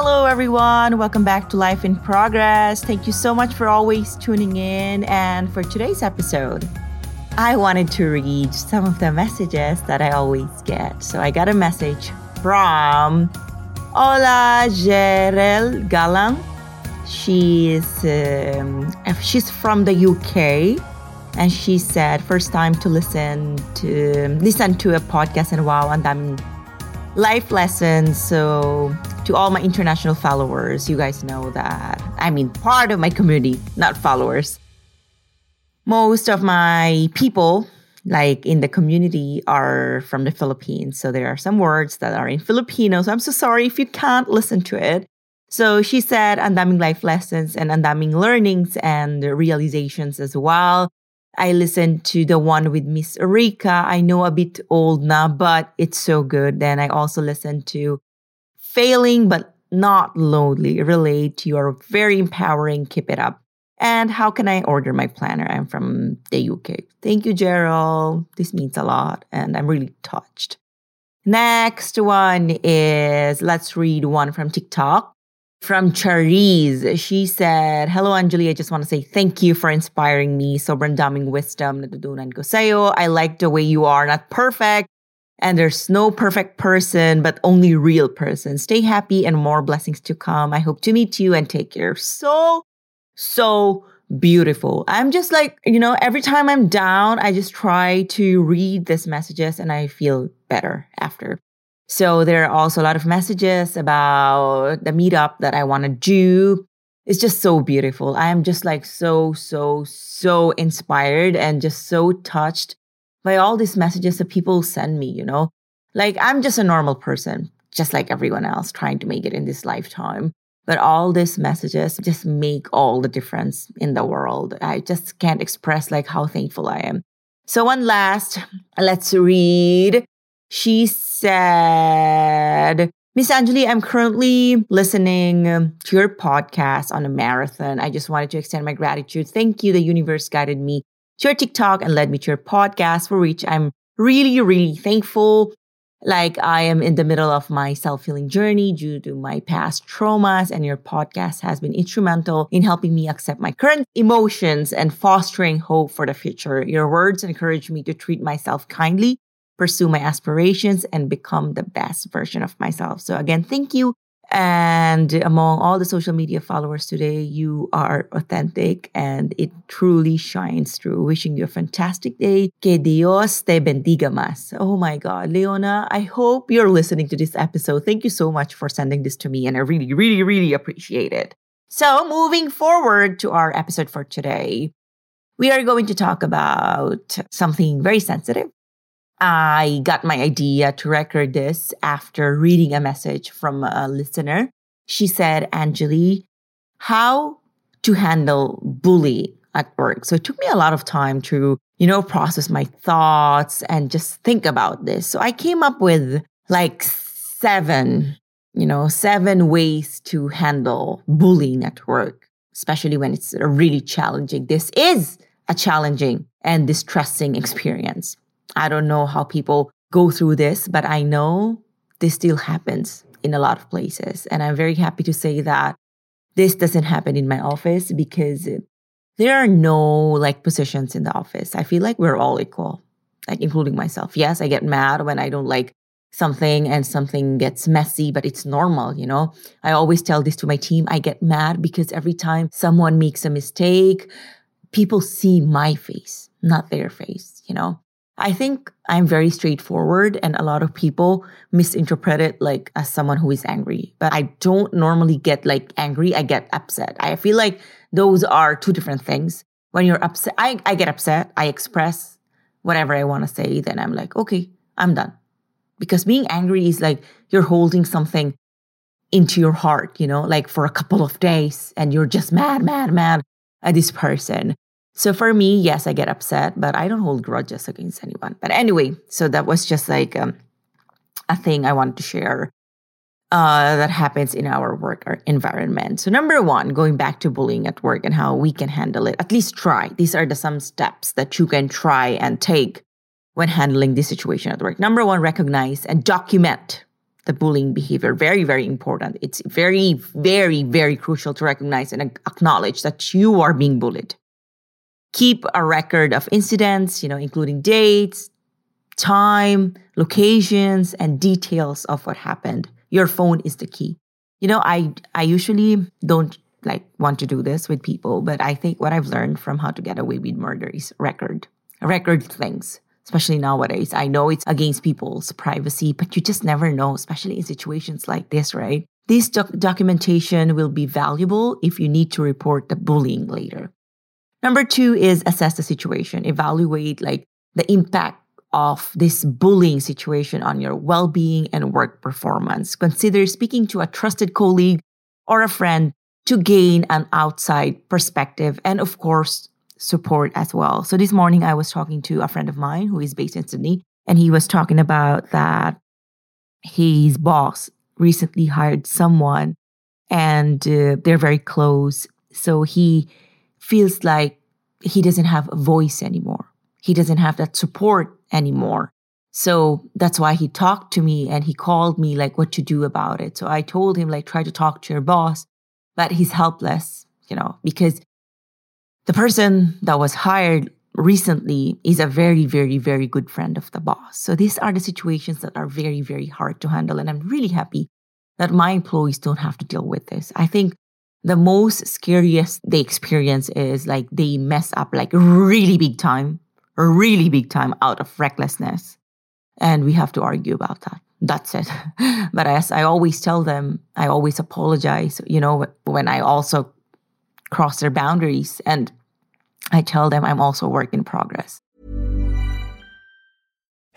Hello, everyone. Welcome back to Life in Progress. Thank you so much for always tuning in. And for today's episode, I wanted to read some of the messages that I always get. So I got a message from Ola Jerel Galang. She's um, she's from the UK, and she said first time to listen to listen to a podcast and wow, and I'm life lessons. So to all my international followers, you guys know that I mean part of my community, not followers most of my people like in the community are from the Philippines. So there are some words that are in Filipino. So I'm so sorry if you can't listen to it. So she said, andaming life lessons and andaming learnings and realizations as well. I listened to the one with Miss Erika. I know a bit old now, but it's so good. Then I also listened to Failing But Not Lonely. Relate. You are very empowering. Keep it up. And how can I order my planner? I'm from the UK. Thank you, Gerald. This means a lot, and I'm really touched. Next one is let's read one from TikTok from Charisse. She said, Hello, Angeli. I just want to say thank you for inspiring me. Sobrang daming wisdom natutunan ko sa'yo. I like the way you are, not perfect. And there's no perfect person, but only real person. Stay happy and more blessings to come. I hope to meet you and take care. So so beautiful. I'm just like, you know, every time I'm down, I just try to read these messages and I feel better after. So there are also a lot of messages about the meetup that I want to do. It's just so beautiful. I am just like so, so, so inspired and just so touched by all these messages that people send me, you know? Like I'm just a normal person, just like everyone else trying to make it in this lifetime. But all these messages just make all the difference in the world. I just can't express like how thankful I am. So one last, let's read. She said, Miss Angeli, I'm currently listening to your podcast on a marathon. I just wanted to extend my gratitude. Thank you. The universe guided me to your TikTok and led me to your podcast, for which I'm really, really thankful like I am in the middle of my self healing journey due to my past traumas, and your podcast has been instrumental in helping me accept my current emotions and fostering hope for the future. Your words encourage me to treat myself kindly, pursue my aspirations, and become the best version of myself. So, again, thank you and among all the social media followers today, you are authentic and it truly shines through. Wishing you a fantastic day. Que Dios te bendiga más. Oh my God, Leona, I hope you're listening to this episode. Thank you so much for sending this to me, and I really, really, really appreciate it. So, moving forward to our episode for today, we are going to talk about something very sensitive I got my idea to record this after reading a message from a listener. She said, Angeli, how to handle bullying at work. So it took me a lot of time to, you know, process my thoughts and just think about this. So I came up with like seven, you know, seven ways to handle bullying at work, especially when it's really challenging. This is a challenging and distressing experience. I don't know how people go through this, but I know this still happens in a lot of places. And I'm very happy to say that this doesn't happen in my office because there are no like positions in the office. I feel like we're all equal, like including myself. Yes, I get mad when I don't like something and something gets messy, but it's normal, you know? I always tell this to my team. I get mad because every time someone makes a mistake, people see my face, not their face, you know? I think I'm very straightforward and a lot of people misinterpret it like as someone who is angry. But I don't normally get like angry, I get upset. I feel like those are two different things. When you're upset, I, I get upset, I express whatever I want to say, then I'm like, okay, I'm done. Because being angry is like you're holding something into your heart, you know, like for a couple of days and you're just mad, mad, mad at this person. So for me, yes, I get upset, but I don't hold grudges against anyone. But anyway, so that was just like um, a thing I wanted to share uh, that happens in our work environment. So number one, going back to bullying at work and how we can handle it, at least try. These are the some steps that you can try and take when handling this situation at work. Number one, recognize and document the bullying behavior. Very, very important. It's very, very, very crucial to recognize and acknowledge that you are being bullied keep a record of incidents, you know, including dates, time, locations, and details of what happened. Your phone is the key. You know, I I usually don't like want to do this with people, but I think what I've learned from how to get away with murder is record. Record things, especially nowadays. I know it's against people's privacy, but you just never know, especially in situations like this, right? This doc- documentation will be valuable if you need to report the bullying later. Number two is assess the situation, evaluate like the impact of this bullying situation on your well being and work performance. Consider speaking to a trusted colleague or a friend to gain an outside perspective and, of course, support as well. So this morning, I was talking to a friend of mine who is based in Sydney, and he was talking about that his boss recently hired someone and uh, they're very close. So he feels like he doesn't have a voice anymore. He doesn't have that support anymore. So that's why he talked to me and he called me like what to do about it. So I told him like try to talk to your boss, but he's helpless, you know, because the person that was hired recently is a very, very, very good friend of the boss. So these are the situations that are very, very hard to handle. And I'm really happy that my employees don't have to deal with this. I think the most scariest they experience is like they mess up like really big time, really big time out of recklessness. And we have to argue about that. That's it. but as I always tell them, I always apologize, you know, when I also cross their boundaries. And I tell them I'm also a work in progress.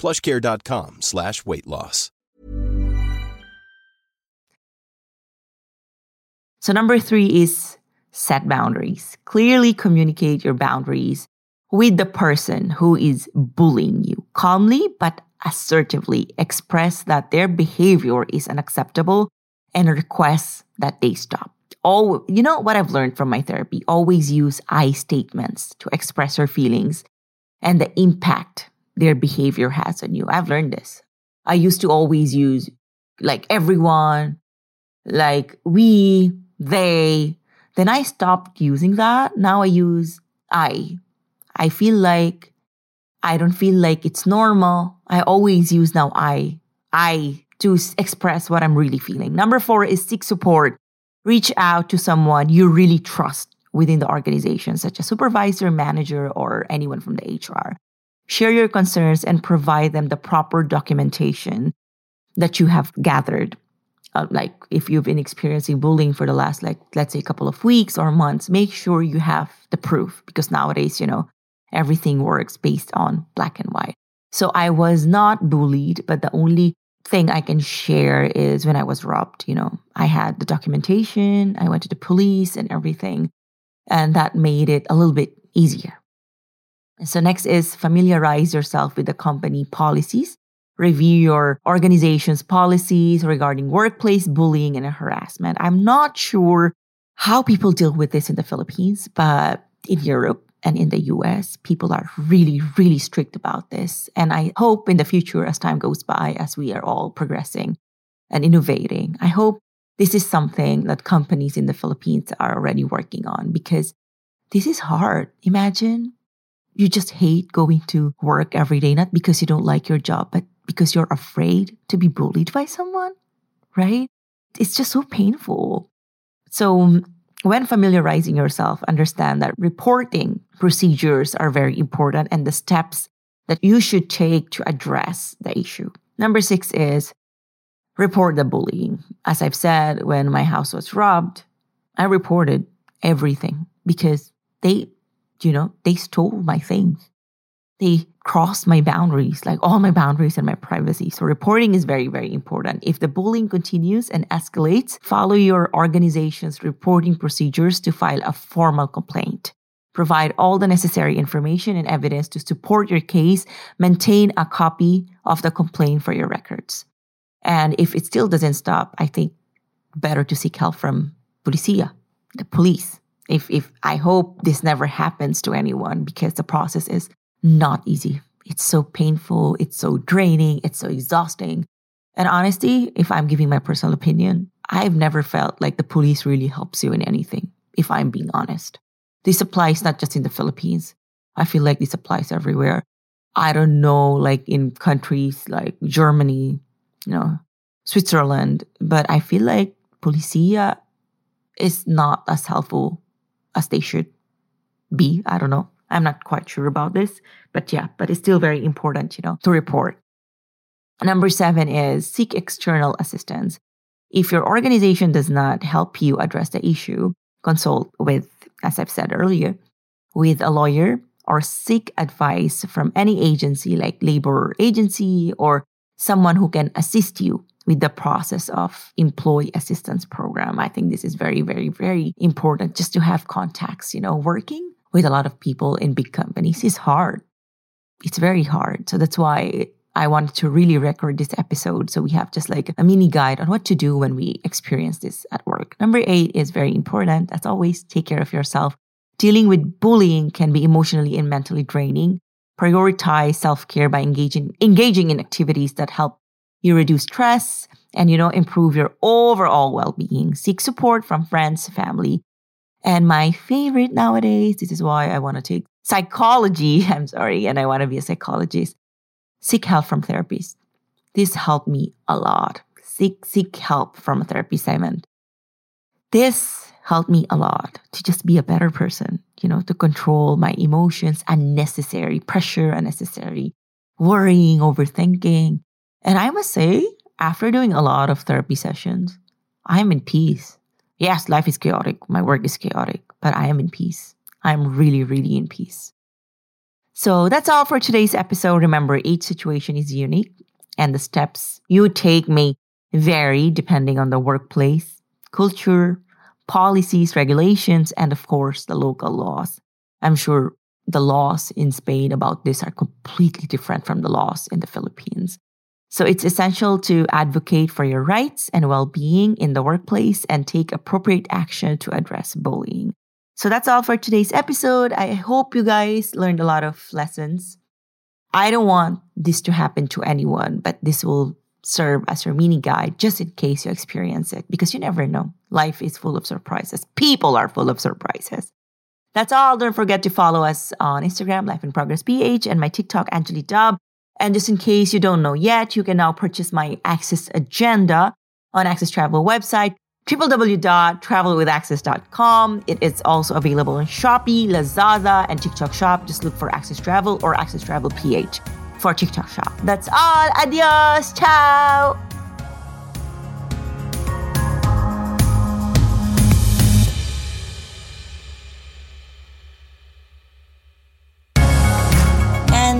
plushcare.com slash weight loss. So number three is set boundaries. Clearly communicate your boundaries with the person who is bullying you. Calmly but assertively express that their behavior is unacceptable and request that they stop. All you know what I've learned from my therapy, always use I statements to express your feelings and the impact their behavior has on you. I've learned this. I used to always use like everyone, like we, they. Then I stopped using that. Now I use I. I feel like I don't feel like it's normal. I always use now I. I to express what I'm really feeling. Number four is seek support reach out to someone you really trust within the organization, such as supervisor, manager, or anyone from the HR. Share your concerns and provide them the proper documentation that you have gathered. Uh, like if you've been experiencing bullying for the last, like, let's say a couple of weeks or months, make sure you have the proof because nowadays, you know, everything works based on black and white. So I was not bullied, but the only thing I can share is when I was robbed, you know, I had the documentation, I went to the police and everything, and that made it a little bit easier. So, next is familiarize yourself with the company policies. Review your organization's policies regarding workplace bullying and harassment. I'm not sure how people deal with this in the Philippines, but in Europe, and in the US, people are really, really strict about this. And I hope in the future, as time goes by, as we are all progressing and innovating, I hope this is something that companies in the Philippines are already working on because this is hard. Imagine you just hate going to work every day, not because you don't like your job, but because you're afraid to be bullied by someone, right? It's just so painful. So when familiarizing yourself, understand that reporting procedures are very important and the steps that you should take to address the issue. Number six is report the bullying. As I've said, when my house was robbed, I reported everything because they, you know, they stole my things they crossed my boundaries, like all my boundaries and my privacy. So reporting is very, very important. If the bullying continues and escalates, follow your organization's reporting procedures to file a formal complaint. Provide all the necessary information and evidence to support your case. Maintain a copy of the complaint for your records. And if it still doesn't stop, I think better to seek help from Policia, the police. If, if I hope this never happens to anyone because the process is not easy. It's so painful, it's so draining, it's so exhausting. And honestly, if I'm giving my personal opinion, I've never felt like the police really helps you in anything, if I'm being honest. This applies not just in the Philippines. I feel like this applies everywhere. I don't know, like in countries like Germany, you know, Switzerland, but I feel like Policia is not as helpful as they should be. I don't know. I'm not quite sure about this, but yeah, but it's still very important, you know, to report. Number seven is seek external assistance. If your organization does not help you address the issue, consult with, as I've said earlier, with a lawyer or seek advice from any agency like labor agency or someone who can assist you with the process of employee assistance program. I think this is very, very, very important just to have contacts, you know, working with a lot of people in big companies is hard. It's very hard. So that's why I wanted to really record this episode. So we have just like a mini guide on what to do when we experience this at work. Number eight is very important. As always, take care of yourself. Dealing with bullying can be emotionally and mentally draining. Prioritize self-care by engaging, engaging in activities that help you reduce stress and, you know, improve your overall well-being. Seek support from friends, family, and my favorite nowadays, this is why I want to take psychology. I'm sorry, and I want to be a psychologist. Seek help from therapists. This helped me a lot. Seek seek help from a therapy segment. This helped me a lot to just be a better person, you know, to control my emotions, unnecessary pressure, unnecessary worrying, overthinking. And I must say, after doing a lot of therapy sessions, I'm in peace. Yes, life is chaotic. My work is chaotic, but I am in peace. I'm really, really in peace. So that's all for today's episode. Remember, each situation is unique and the steps you take may vary depending on the workplace, culture, policies, regulations, and of course, the local laws. I'm sure the laws in Spain about this are completely different from the laws in the Philippines. So it's essential to advocate for your rights and well being in the workplace and take appropriate action to address bullying. So that's all for today's episode. I hope you guys learned a lot of lessons. I don't want this to happen to anyone, but this will serve as your mini guide just in case you experience it because you never know. Life is full of surprises. People are full of surprises. That's all. Don't forget to follow us on Instagram, Life in Progress PH, and my TikTok, Angeli Dub. And just in case you don't know yet, you can now purchase my Access Agenda on Access Travel website. www.travelwithaccess.com. It is also available on Shopee, Lazada, and TikTok Shop. Just look for Access Travel or Access Travel PH for TikTok Shop. That's all. Adios. Ciao.